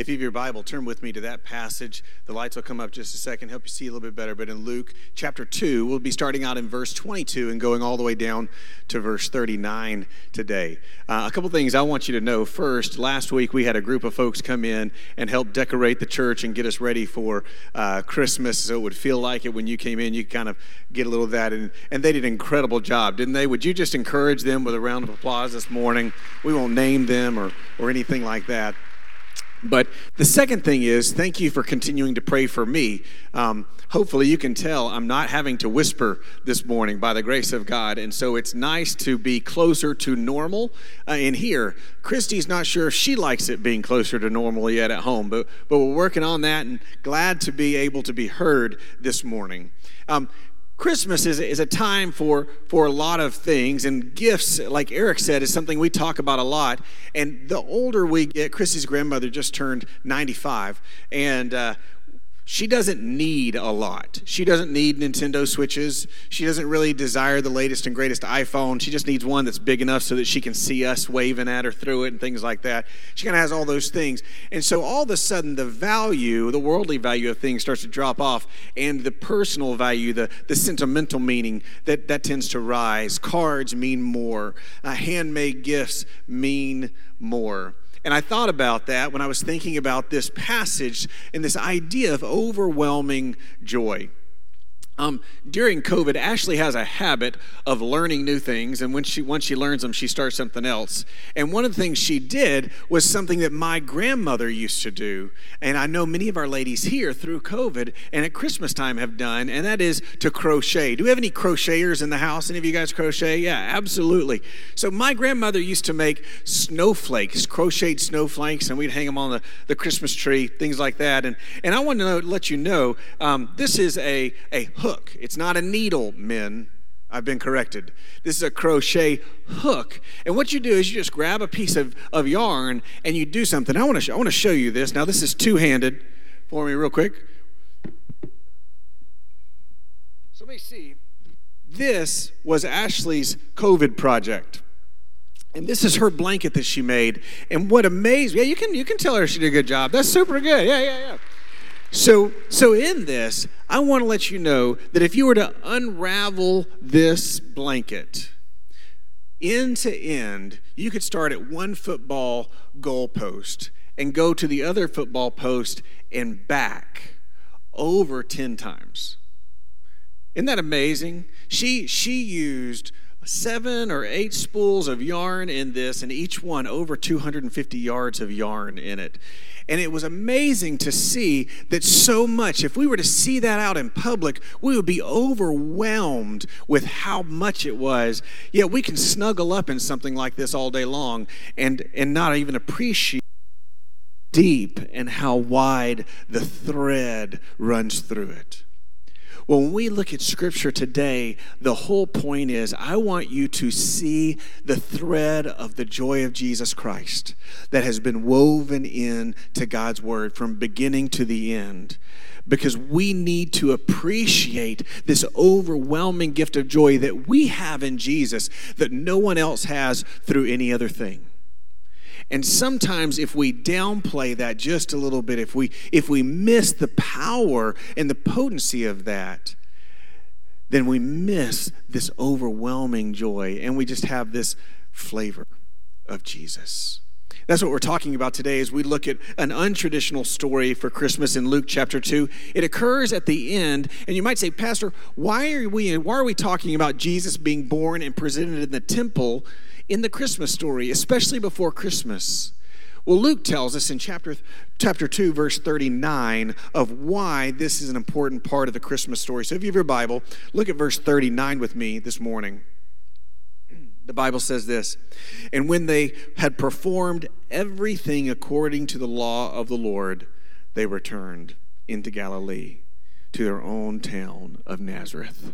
If you have your Bible, turn with me to that passage. The lights will come up just a second, help you see a little bit better. But in Luke chapter 2, we'll be starting out in verse 22 and going all the way down to verse 39 today. Uh, a couple things I want you to know. First, last week we had a group of folks come in and help decorate the church and get us ready for uh, Christmas so it would feel like it when you came in. You kind of get a little of that. And, and they did an incredible job, didn't they? Would you just encourage them with a round of applause this morning? We won't name them or, or anything like that. But the second thing is, thank you for continuing to pray for me. Um, hopefully, you can tell I'm not having to whisper this morning by the grace of God. And so it's nice to be closer to normal uh, in here. Christy's not sure if she likes it being closer to normal yet at home, but, but we're working on that and glad to be able to be heard this morning. Um, Christmas is, is a time for, for a lot of things, and gifts, like Eric said, is something we talk about a lot. And the older we get, Chrissy's grandmother just turned 95, and uh, she doesn't need a lot. She doesn't need Nintendo Switches. She doesn't really desire the latest and greatest iPhone. She just needs one that's big enough so that she can see us waving at her through it and things like that. She kind of has all those things. And so all of a sudden, the value, the worldly value of things starts to drop off, and the personal value, the, the sentimental meaning, that, that tends to rise. Cards mean more, uh, handmade gifts mean more. And I thought about that when I was thinking about this passage and this idea of overwhelming joy. Um, during COVID, Ashley has a habit of learning new things, and when she once she learns them, she starts something else. And one of the things she did was something that my grandmother used to do, and I know many of our ladies here through COVID and at Christmas time have done, and that is to crochet. Do we have any crocheters in the house? Any of you guys crochet? Yeah, absolutely. So my grandmother used to make snowflakes, crocheted snowflakes, and we'd hang them on the, the Christmas tree, things like that. And and I want to know, let you know, um, this is a a hook hook. It's not a needle, men. I've been corrected. This is a crochet hook. And what you do is you just grab a piece of, of yarn and you do something. I want to sh- I want to show you this. Now this is two-handed for me real quick. So let me see. This was Ashley's COVID project. And this is her blanket that she made. And what amazed me, yeah, you can you can tell her she did a good job. That's super good. Yeah, yeah, yeah. So, so in this, I want to let you know that if you were to unravel this blanket end to end, you could start at one football goalpost and go to the other football post and back over 10 times. Isn't that amazing? She, she used seven or eight spools of yarn in this, and each one over 250 yards of yarn in it. And it was amazing to see that so much, if we were to see that out in public, we would be overwhelmed with how much it was. Yet we can snuggle up in something like this all day long and, and not even appreciate deep and how wide the thread runs through it. When we look at Scripture today, the whole point is I want you to see the thread of the joy of Jesus Christ that has been woven in to God's Word from beginning to the end. Because we need to appreciate this overwhelming gift of joy that we have in Jesus that no one else has through any other thing. And sometimes if we downplay that just a little bit, if we if we miss the power and the potency of that, then we miss this overwhelming joy and we just have this flavor of Jesus. That's what we're talking about today as we look at an untraditional story for Christmas in Luke chapter 2. It occurs at the end, and you might say, Pastor, why are we why are we talking about Jesus being born and presented in the temple in the Christmas story, especially before Christmas? Well, Luke tells us in chapter, chapter 2, verse 39, of why this is an important part of the Christmas story. So if you have your Bible, look at verse 39 with me this morning. The Bible says this And when they had performed everything according to the law of the Lord, they returned into Galilee to their own town of Nazareth.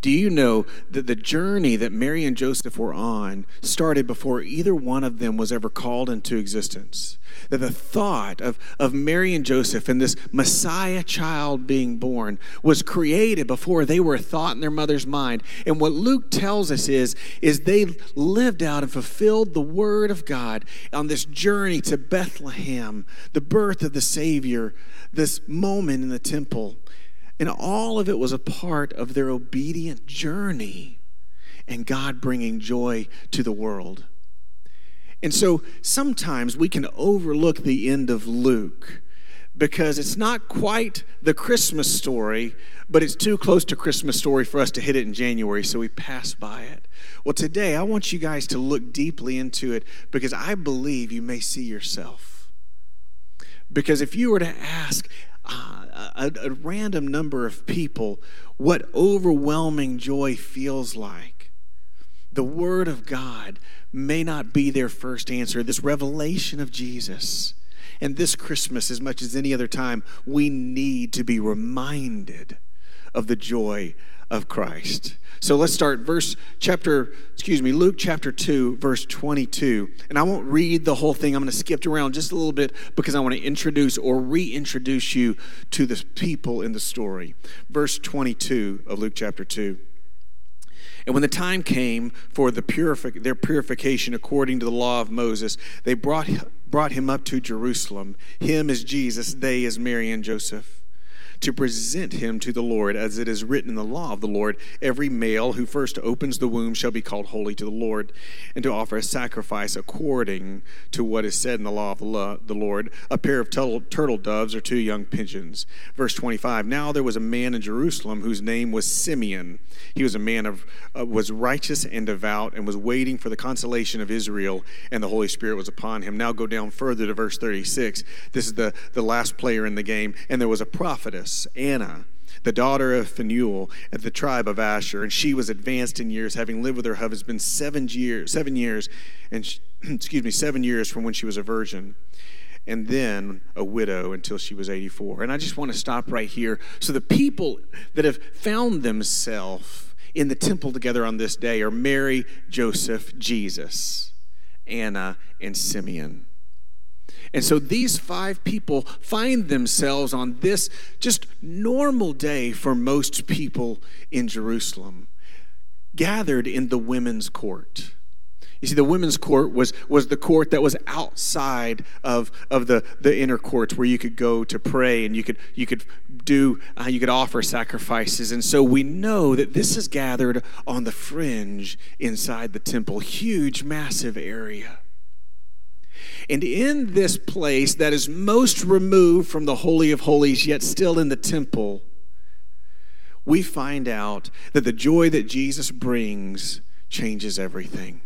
Do you know that the journey that Mary and Joseph were on started before either one of them was ever called into existence? That the thought of, of Mary and Joseph and this Messiah child being born was created before they were a thought in their mother's mind. And what Luke tells us is, is they lived out and fulfilled the word of God on this journey to Bethlehem, the birth of the Savior, this moment in the temple. And all of it was a part of their obedient journey and God bringing joy to the world. And so sometimes we can overlook the end of Luke because it's not quite the Christmas story, but it's too close to Christmas story for us to hit it in January, so we pass by it. Well, today I want you guys to look deeply into it because I believe you may see yourself. Because if you were to ask, a, a random number of people what overwhelming joy feels like. The Word of God may not be their first answer. This revelation of Jesus. And this Christmas, as much as any other time, we need to be reminded of the joy of Christ. So let's start verse chapter, excuse me, Luke chapter 2, verse 22. And I won't read the whole thing. I'm going to skip around just a little bit because I want to introduce or reintroduce you to the people in the story. Verse 22 of Luke chapter 2. And when the time came for the purific, their purification according to the law of Moses, they brought, brought him up to Jerusalem. Him is Jesus, they is Mary and Joseph to present him to the Lord, as it is written in the law of the Lord every male who first opens the womb shall be called holy to the Lord, and to offer a sacrifice according to what is said in the law of the Lord a pair of turtle doves or two young pigeons. Verse 25 Now there was a man in Jerusalem whose name was Simeon. He was a man of, uh, was righteous and devout, and was waiting for the consolation of Israel, and the Holy Spirit was upon him. Now go down further to verse 36. This is the, the last player in the game. And there was a prophetess Anna, the daughter of Phanuel of the tribe of Asher, and she was advanced in years, having lived with her husband seven years, seven years, and she, excuse me, seven years from when she was a virgin and then a widow until she was 84. And I just want to stop right here. So the people that have found themselves in the temple together on this day are Mary, Joseph, Jesus, Anna, and Simeon. And so these five people find themselves on this just normal day for most people in Jerusalem, gathered in the women's court. You see, the women's court was, was the court that was outside of, of the, the inner courts where you could go to pray and you could, you could do, uh, you could offer sacrifices. And so we know that this is gathered on the fringe inside the temple, huge, massive area. And in this place that is most removed from the Holy of Holies, yet still in the temple, we find out that the joy that Jesus brings changes everything.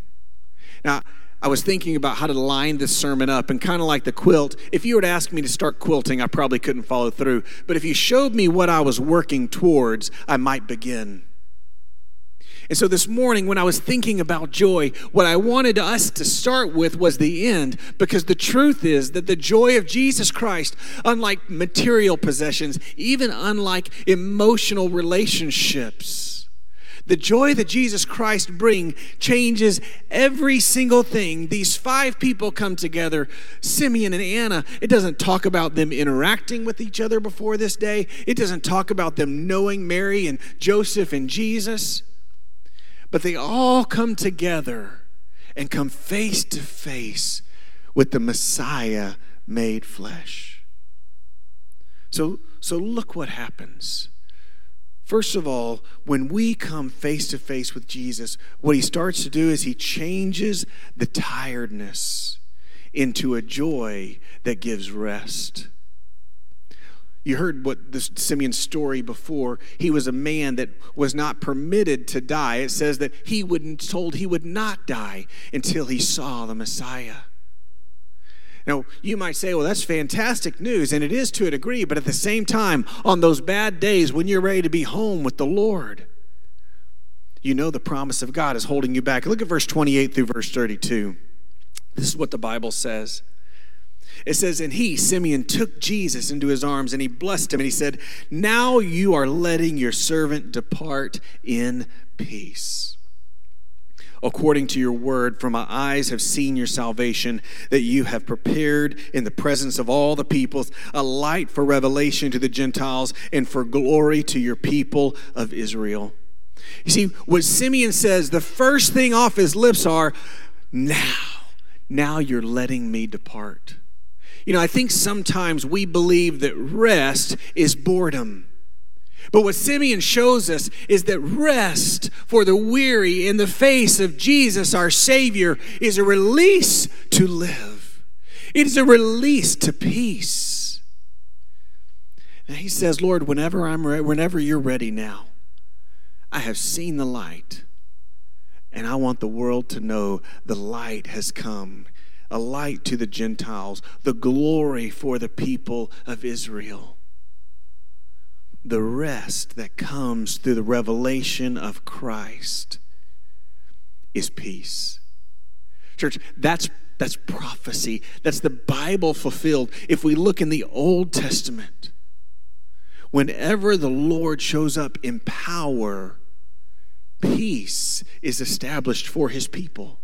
Now, I was thinking about how to line this sermon up, and kind of like the quilt, if you were to ask me to start quilting, I probably couldn't follow through. But if you showed me what I was working towards, I might begin. And so this morning, when I was thinking about joy, what I wanted us to start with was the end, because the truth is that the joy of Jesus Christ, unlike material possessions, even unlike emotional relationships, the joy that Jesus Christ brings changes every single thing. These five people come together, Simeon and Anna. It doesn't talk about them interacting with each other before this day. It doesn't talk about them knowing Mary and Joseph and Jesus. But they all come together and come face to face with the Messiah made flesh. So, so look what happens. First of all, when we come face to face with Jesus, what he starts to do is he changes the tiredness into a joy that gives rest. You heard what this Simeon's story before. He was a man that was not permitted to die. It says that he would told he would not die until he saw the Messiah. Now, you might say, well, that's fantastic news, and it is to a degree, but at the same time, on those bad days when you're ready to be home with the Lord, you know the promise of God is holding you back. Look at verse 28 through verse 32. This is what the Bible says. It says, And he, Simeon, took Jesus into his arms and he blessed him and he said, Now you are letting your servant depart in peace. According to your word, for my eyes have seen your salvation, that you have prepared in the presence of all the peoples a light for revelation to the Gentiles and for glory to your people of Israel. You see, what Simeon says, the first thing off his lips are, Now, now you're letting me depart. You know, I think sometimes we believe that rest is boredom. But what Simeon shows us is that rest for the weary in the face of Jesus, our Savior, is a release to live. It is a release to peace. And he says, Lord, whenever I'm re- whenever you're ready now, I have seen the light, and I want the world to know the light has come a light to the Gentiles, the glory for the people of Israel. The rest that comes through the revelation of Christ is peace. Church, that's that's prophecy. That's the Bible fulfilled. If we look in the Old Testament, whenever the Lord shows up in power, peace is established for his people.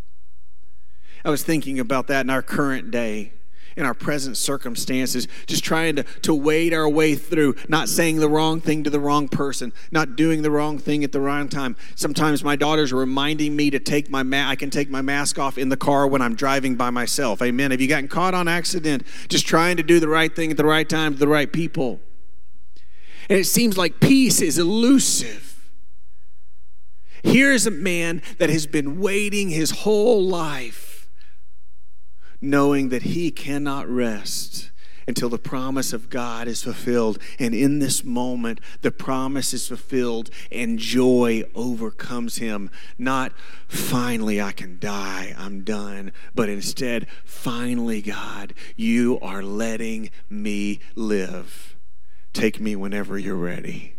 I was thinking about that in our current day, in our present circumstances, just trying to, to wade our way through, not saying the wrong thing to the wrong person, not doing the wrong thing at the wrong time. Sometimes my daughters reminding me to take my I can take my mask off in the car when I'm driving by myself. Amen. Have you gotten caught on accident just trying to do the right thing at the right time to the right people? And it seems like peace is elusive. Here's a man that has been waiting his whole life knowing that he cannot rest until the promise of God is fulfilled. And in this moment, the promise is fulfilled and joy overcomes him. Not finally, I can die, I'm done, but instead, finally, God, you are letting me live. Take me whenever you're ready.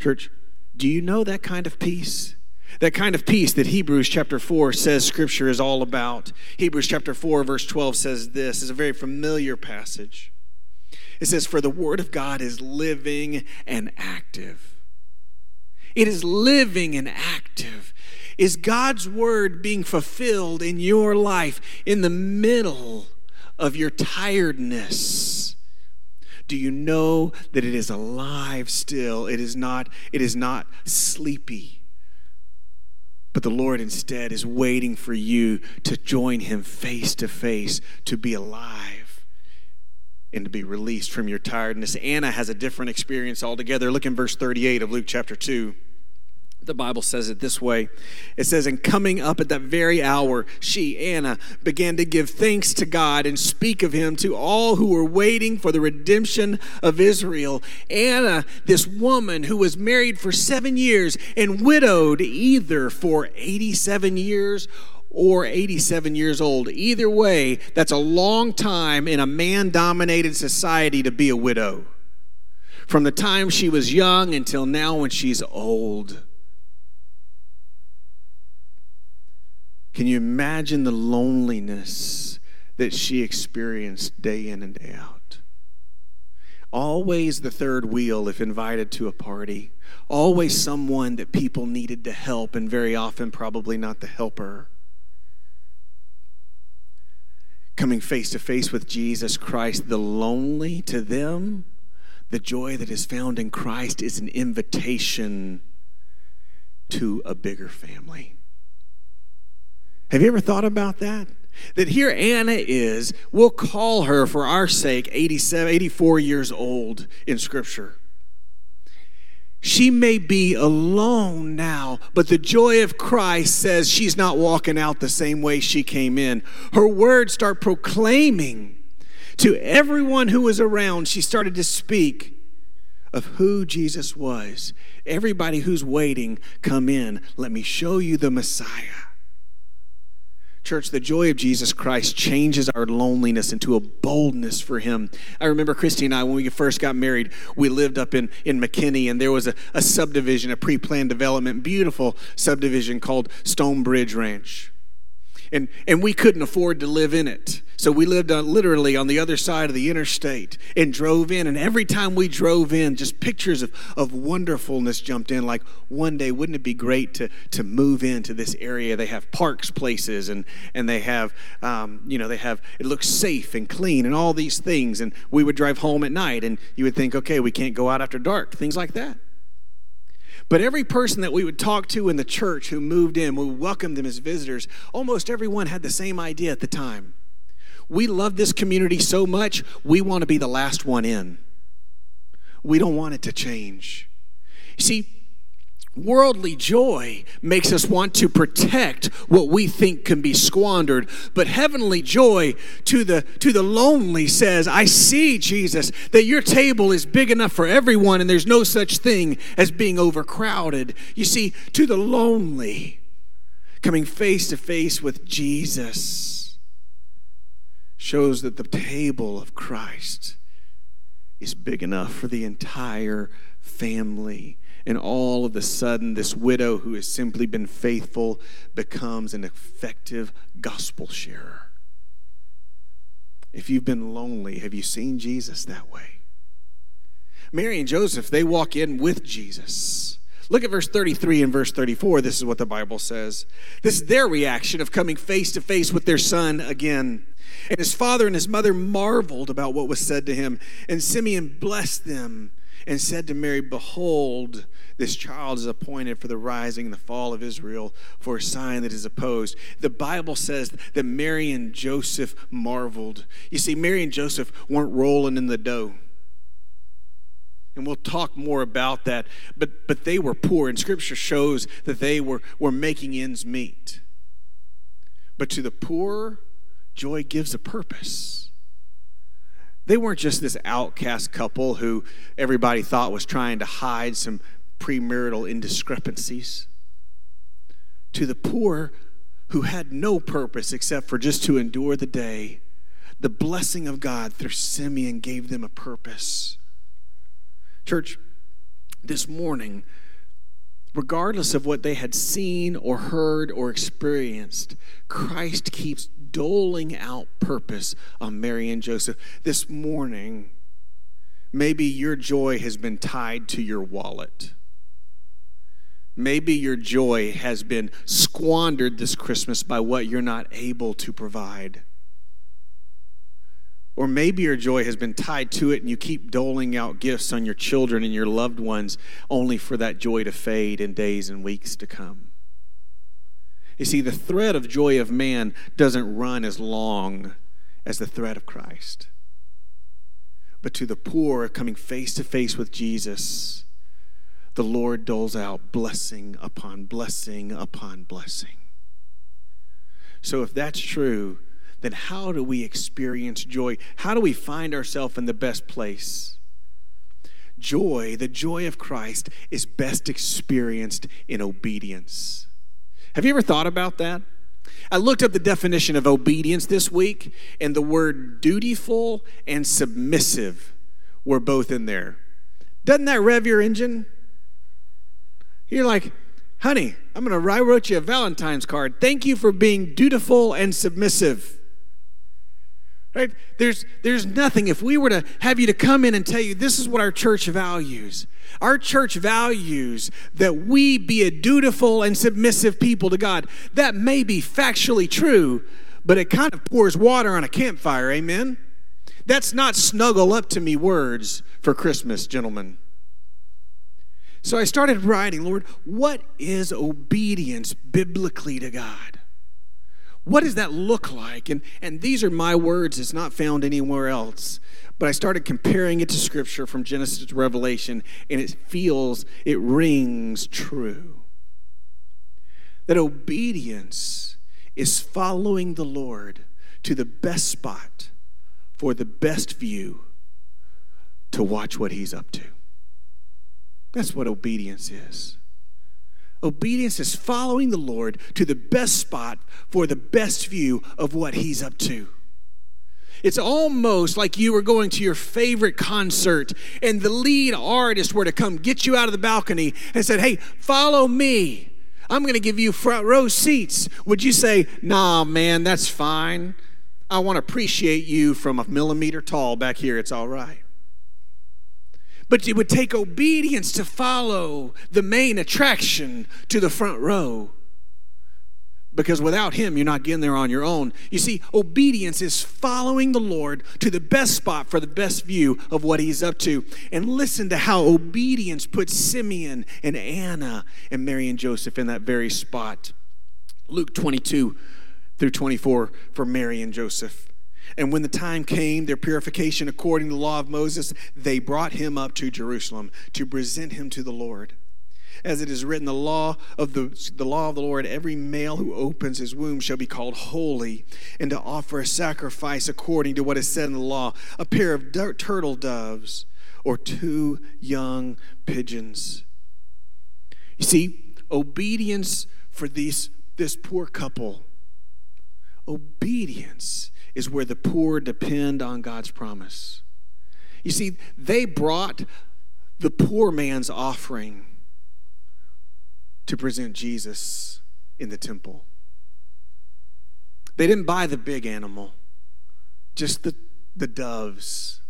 Church, do you know that kind of peace? That kind of peace that Hebrews chapter 4 says scripture is all about. Hebrews chapter 4, verse 12 says this is a very familiar passage. It says, For the word of God is living and active. It is living and active. Is God's word being fulfilled in your life in the middle of your tiredness? Do you know that it is alive still? It is not, it is not sleepy. But the Lord instead is waiting for you to join Him face to face, to be alive and to be released from your tiredness. Anna has a different experience altogether. Look in verse 38 of Luke chapter 2 the Bible says it this way it says, And coming up at that very hour, she, Anna, began to give thanks to God and speak of him to all who were waiting for the redemption of Israel. Anna, this woman who was married for seven years and widowed either for 87 years or 87 years old. Either way, that's a long time in a man dominated society to be a widow. From the time she was young until now when she's old. Can you imagine the loneliness that she experienced day in and day out? Always the third wheel if invited to a party. Always someone that people needed to help, and very often, probably not the helper. Coming face to face with Jesus Christ, the lonely to them, the joy that is found in Christ is an invitation to a bigger family. Have you ever thought about that? That here Anna is, we'll call her for our sake 87, 84 years old in Scripture. She may be alone now, but the joy of Christ says she's not walking out the same way she came in. Her words start proclaiming to everyone who was around. She started to speak of who Jesus was. Everybody who's waiting, come in. Let me show you the Messiah. Church, the joy of Jesus Christ changes our loneliness into a boldness for Him. I remember Christy and I, when we first got married, we lived up in, in McKinney, and there was a, a subdivision, a pre planned development, beautiful subdivision called Stonebridge Ranch. And, and we couldn't afford to live in it. So we lived on, literally on the other side of the interstate and drove in. And every time we drove in, just pictures of, of wonderfulness jumped in. Like one day, wouldn't it be great to, to move into this area? They have parks places and, and they have, um, you know, they have, it looks safe and clean and all these things. And we would drive home at night and you would think, okay, we can't go out after dark, things like that. But every person that we would talk to in the church who moved in, we welcomed them as visitors, almost everyone had the same idea at the time. We love this community so much, we want to be the last one in. We don't want it to change. See, Worldly joy makes us want to protect what we think can be squandered, but heavenly joy to the to the lonely says, "I see Jesus that your table is big enough for everyone and there's no such thing as being overcrowded." You see, to the lonely coming face to face with Jesus shows that the table of Christ is big enough for the entire family and all of a sudden, this widow who has simply been faithful becomes an effective gospel sharer. If you've been lonely, have you seen Jesus that way? Mary and Joseph, they walk in with Jesus. Look at verse 33 and verse 34. This is what the Bible says. This is their reaction of coming face to face with their son again. And his father and his mother marveled about what was said to him. And Simeon blessed them and said to Mary, Behold, this child is appointed for the rising and the fall of Israel for a sign that is opposed. The Bible says that Mary and Joseph marveled. You see, Mary and Joseph weren't rolling in the dough. And we'll talk more about that. But, but they were poor, and Scripture shows that they were, were making ends meet. But to the poor, joy gives a purpose. They weren't just this outcast couple who everybody thought was trying to hide some premarital indiscrepancies. To the poor who had no purpose except for just to endure the day, the blessing of God through Simeon gave them a purpose. Church, this morning, regardless of what they had seen or heard or experienced, Christ keeps doling out purpose on Mary and Joseph. This morning, maybe your joy has been tied to your wallet. Maybe your joy has been squandered this Christmas by what you're not able to provide. Or maybe your joy has been tied to it and you keep doling out gifts on your children and your loved ones only for that joy to fade in days and weeks to come. You see, the thread of joy of man doesn't run as long as the thread of Christ. But to the poor coming face to face with Jesus, the Lord doles out blessing upon blessing upon blessing. So, if that's true, then how do we experience joy? How do we find ourselves in the best place? Joy, the joy of Christ, is best experienced in obedience. Have you ever thought about that? I looked up the definition of obedience this week, and the word dutiful and submissive were both in there. Doesn't that rev your engine? You're like, honey, I'm going to write you a Valentine's card. Thank you for being dutiful and submissive. Right? There's, there's nothing. If we were to have you to come in and tell you this is what our church values, our church values that we be a dutiful and submissive people to God. That may be factually true, but it kind of pours water on a campfire. Amen? That's not snuggle up to me words for Christmas, gentlemen. So I started writing, Lord, what is obedience biblically to God? What does that look like? And, and these are my words, it's not found anywhere else. But I started comparing it to Scripture from Genesis to Revelation, and it feels, it rings true. That obedience is following the Lord to the best spot for the best view to watch what He's up to. That's what obedience is. Obedience is following the Lord to the best spot for the best view of what He's up to. It's almost like you were going to your favorite concert and the lead artist were to come get you out of the balcony and said, Hey, follow me. I'm going to give you front row seats. Would you say, nah, man, that's fine? I want to appreciate you from a millimeter tall back here. It's all right. But it would take obedience to follow the main attraction to the front row because without him, you're not getting there on your own. You see, obedience is following the Lord to the best spot for the best view of what he's up to. And listen to how obedience puts Simeon and Anna and Mary and Joseph in that very spot. Luke 22 through 24 for Mary and Joseph. And when the time came, their purification according to the law of Moses, they brought him up to Jerusalem to present him to the Lord as it is written, the law of the, the law of the Lord, every male who opens his womb shall be called holy, and to offer a sacrifice according to what is said in the law, a pair of turtle doves or two young pigeons. You see, obedience for these, this poor couple, obedience is where the poor depend on God's promise. You see, they brought the poor man's offering to present Jesus in the temple. They didn't buy the big animal, just the, the doves,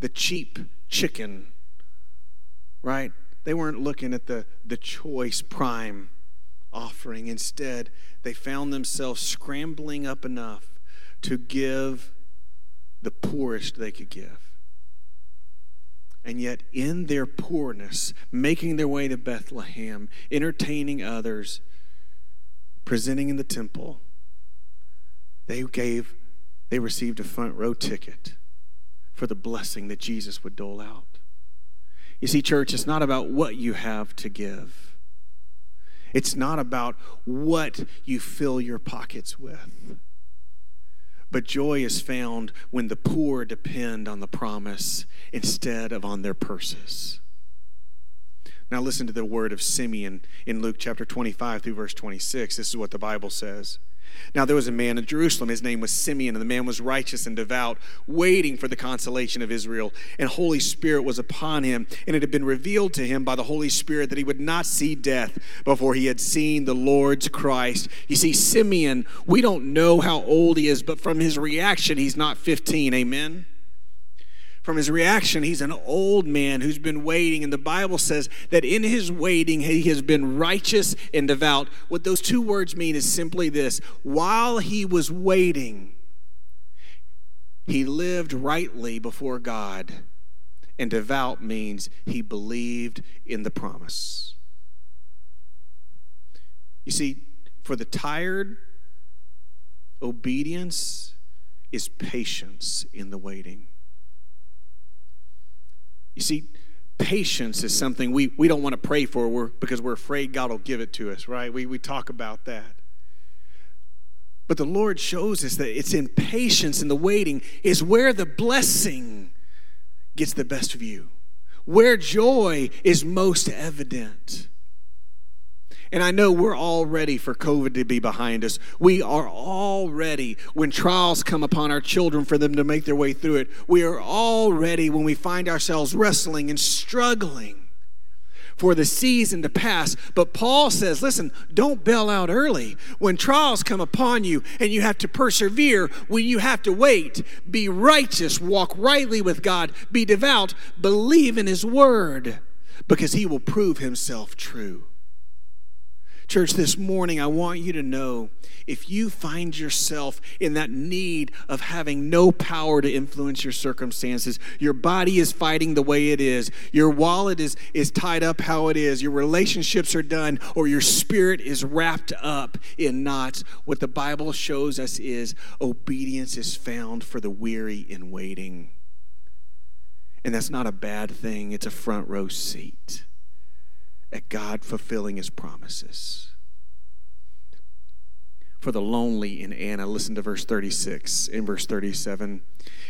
the cheap chicken, right? They weren't looking at the, the choice prime offering. Instead, they found themselves scrambling up enough to give the poorest they could give and yet in their poorness, making their way to Bethlehem, entertaining others, presenting in the temple, they gave, they received a front row ticket for the blessing that Jesus would dole out. You see, church, it's not about what you have to give. It's not about what you fill your pockets with. But joy is found when the poor depend on the promise instead of on their purses. Now, listen to the word of Simeon in Luke chapter 25 through verse 26. This is what the Bible says. Now there was a man in Jerusalem, his name was Simeon, and the man was righteous and devout, waiting for the consolation of Israel. And Holy Spirit was upon him, and it had been revealed to him by the Holy Spirit that he would not see death before he had seen the Lord's Christ. You see, Simeon, we don't know how old he is, but from his reaction, he's not 15. Amen? From his reaction, he's an old man who's been waiting. And the Bible says that in his waiting, he has been righteous and devout. What those two words mean is simply this while he was waiting, he lived rightly before God. And devout means he believed in the promise. You see, for the tired, obedience is patience in the waiting. You see, patience is something we, we don't want to pray for we're, because we're afraid God will give it to us, right? We, we talk about that. But the Lord shows us that it's in patience and the waiting is where the blessing gets the best view, where joy is most evident. And I know we're all ready for COVID to be behind us. We are all ready when trials come upon our children for them to make their way through it. We are all ready when we find ourselves wrestling and struggling for the season to pass. But Paul says, listen, don't bail out early. When trials come upon you and you have to persevere, when you have to wait, be righteous, walk rightly with God, be devout, believe in His word, because He will prove Himself true. Church, this morning, I want you to know if you find yourself in that need of having no power to influence your circumstances, your body is fighting the way it is, your wallet is, is tied up how it is, your relationships are done, or your spirit is wrapped up in knots, what the Bible shows us is obedience is found for the weary in waiting. And that's not a bad thing, it's a front row seat at God fulfilling his promises. For the lonely in Anna. Listen to verse 36 in verse 37.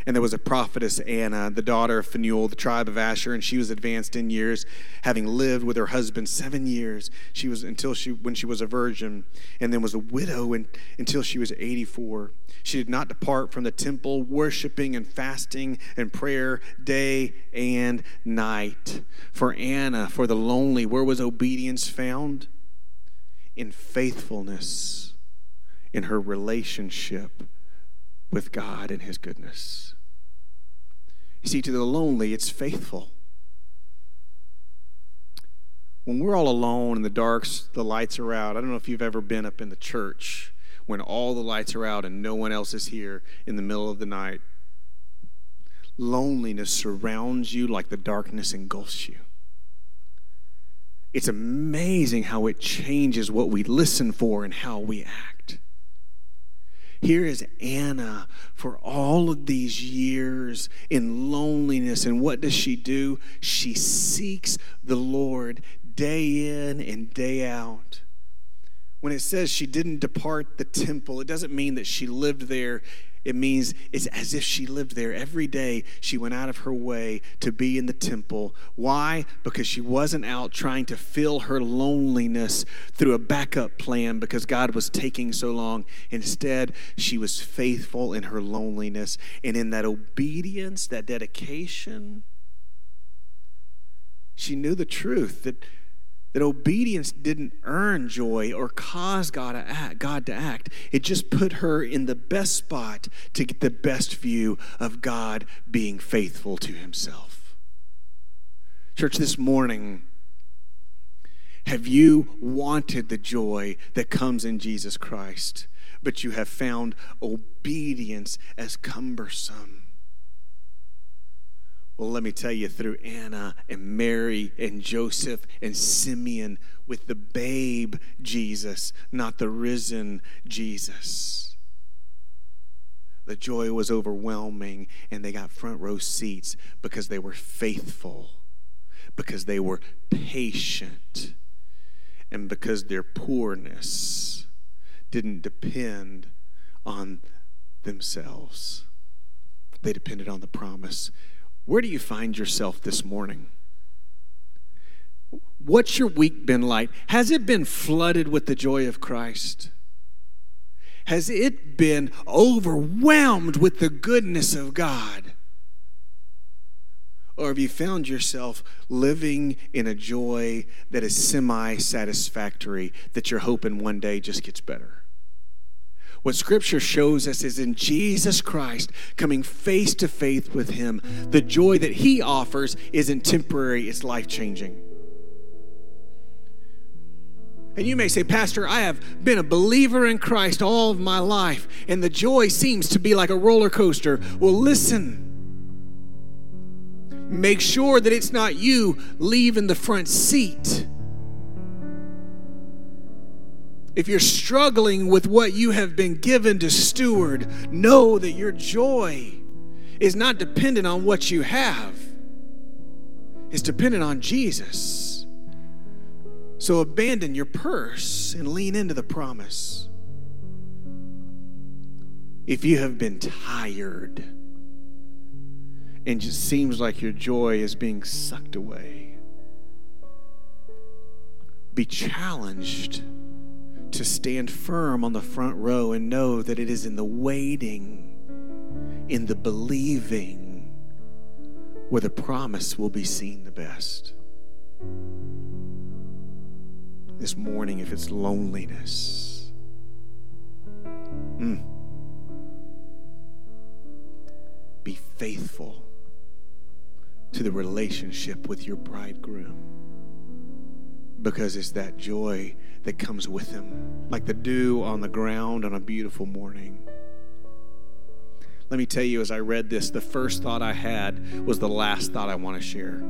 And there was a prophetess, Anna, the daughter of Phanuel, the tribe of Asher, and she was advanced in years, having lived with her husband seven years. She was until she when she was a virgin, and then was a widow in, until she was 84. She did not depart from the temple, worshiping and fasting and prayer day and night. For Anna, for the lonely, where was obedience found? In faithfulness in her relationship with God and His goodness. You see, to the lonely, it's faithful. When we're all alone in the darks, the lights are out. I don't know if you've ever been up in the church when all the lights are out and no one else is here in the middle of the night. Loneliness surrounds you like the darkness engulfs you. It's amazing how it changes what we listen for and how we act. Here is Anna for all of these years in loneliness. And what does she do? She seeks the Lord day in and day out. When it says she didn't depart the temple, it doesn't mean that she lived there it means it's as if she lived there every day. She went out of her way to be in the temple. Why? Because she wasn't out trying to fill her loneliness through a backup plan because God was taking so long. Instead, she was faithful in her loneliness and in that obedience, that dedication. She knew the truth that that obedience didn't earn joy or cause God to, act, God to act. It just put her in the best spot to get the best view of God being faithful to himself. Church, this morning, have you wanted the joy that comes in Jesus Christ, but you have found obedience as cumbersome? Well, let me tell you, through Anna and Mary and Joseph and Simeon, with the babe Jesus, not the risen Jesus. The joy was overwhelming, and they got front row seats because they were faithful, because they were patient, and because their poorness didn't depend on themselves. They depended on the promise where do you find yourself this morning? What's your week been like? Has it been flooded with the joy of Christ? Has it been overwhelmed with the goodness of God? Or have you found yourself living in a joy that is semi satisfactory, that you're hoping one day just gets better? What Scripture shows us is in Jesus Christ, coming face to face with Him, the joy that He offers isn't temporary, it's life changing. And you may say, Pastor, I have been a believer in Christ all of my life, and the joy seems to be like a roller coaster. Well, listen. Make sure that it's not you leaving the front seat if you're struggling with what you have been given to steward, know that your joy is not dependent on what you have, it's dependent on Jesus. So abandon your purse and lean into the promise. If you have been tired and just seems like your joy is being sucked away, be challenged to stand firm on the front row and know that it is in the waiting, in the believing, where the promise will be seen the best. This morning, if it's loneliness, mm, be faithful to the relationship with your bridegroom because it's that joy that comes with him, like the dew on the ground on a beautiful morning. Let me tell you, as I read this, the first thought I had was the last thought I want to share.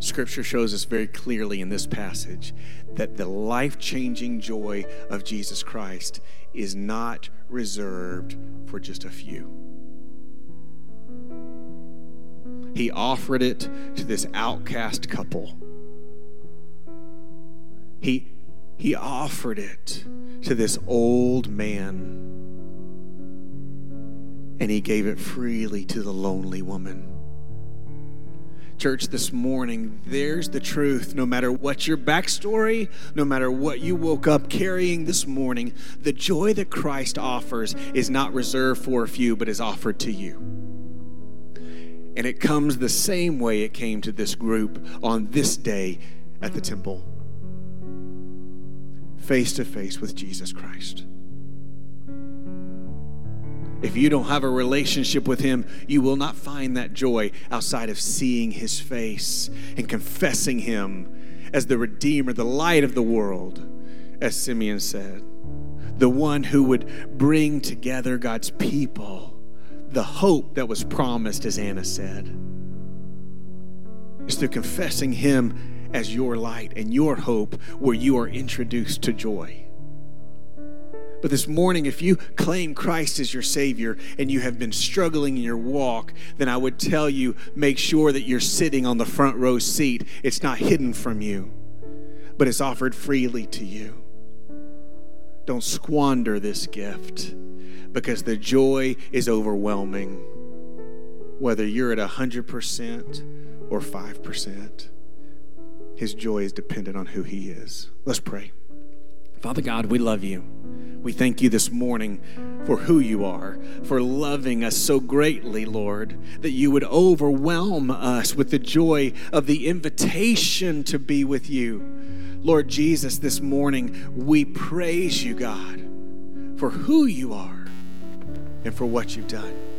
Scripture shows us very clearly in this passage that the life changing joy of Jesus Christ is not reserved for just a few. He offered it to this outcast couple he, he offered it to this old man, and he gave it freely to the lonely woman. Church, this morning, there's the truth. No matter what your backstory, no matter what you woke up carrying this morning, the joy that Christ offers is not reserved for a few, but is offered to you. And it comes the same way it came to this group on this day at the temple face to face with Jesus Christ. If you don't have a relationship with Him, you will not find that joy outside of seeing His face and confessing Him as the Redeemer, the light of the world, as Simeon said, the one who would bring together God's people, the hope that was promised, as Anna said. It's through confessing Him as your light and your hope where you are introduced to joy. But this morning, if you claim Christ as your Savior and you have been struggling in your walk, then I would tell you make sure that you're sitting on the front row seat. It's not hidden from you, but it's offered freely to you. Don't squander this gift because the joy is overwhelming, whether you're at 100% or 5%. His joy is dependent on who He is. Let's pray. Father God, we love you. We thank you this morning for who you are, for loving us so greatly, Lord, that you would overwhelm us with the joy of the invitation to be with you. Lord Jesus, this morning we praise you, God, for who you are and for what you've done.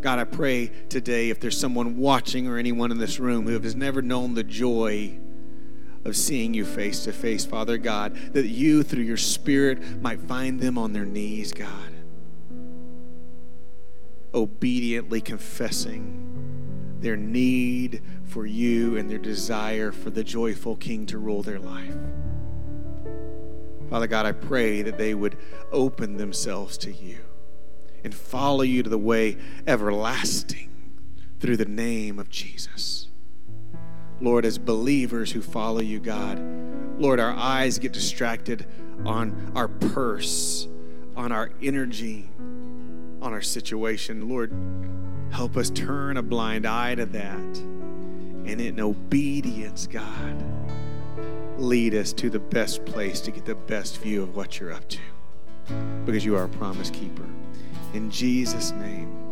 God, I pray today if there's someone watching or anyone in this room who has never known the joy of seeing you face to face, Father God, that you, through your Spirit, might find them on their knees, God, obediently confessing their need for you and their desire for the joyful King to rule their life. Father God, I pray that they would open themselves to you and follow you to the way everlasting through the name of Jesus. Lord, as believers who follow you, God, Lord, our eyes get distracted on our purse, on our energy, on our situation. Lord, help us turn a blind eye to that. And in obedience, God, lead us to the best place to get the best view of what you're up to. Because you are a promise keeper. In Jesus' name.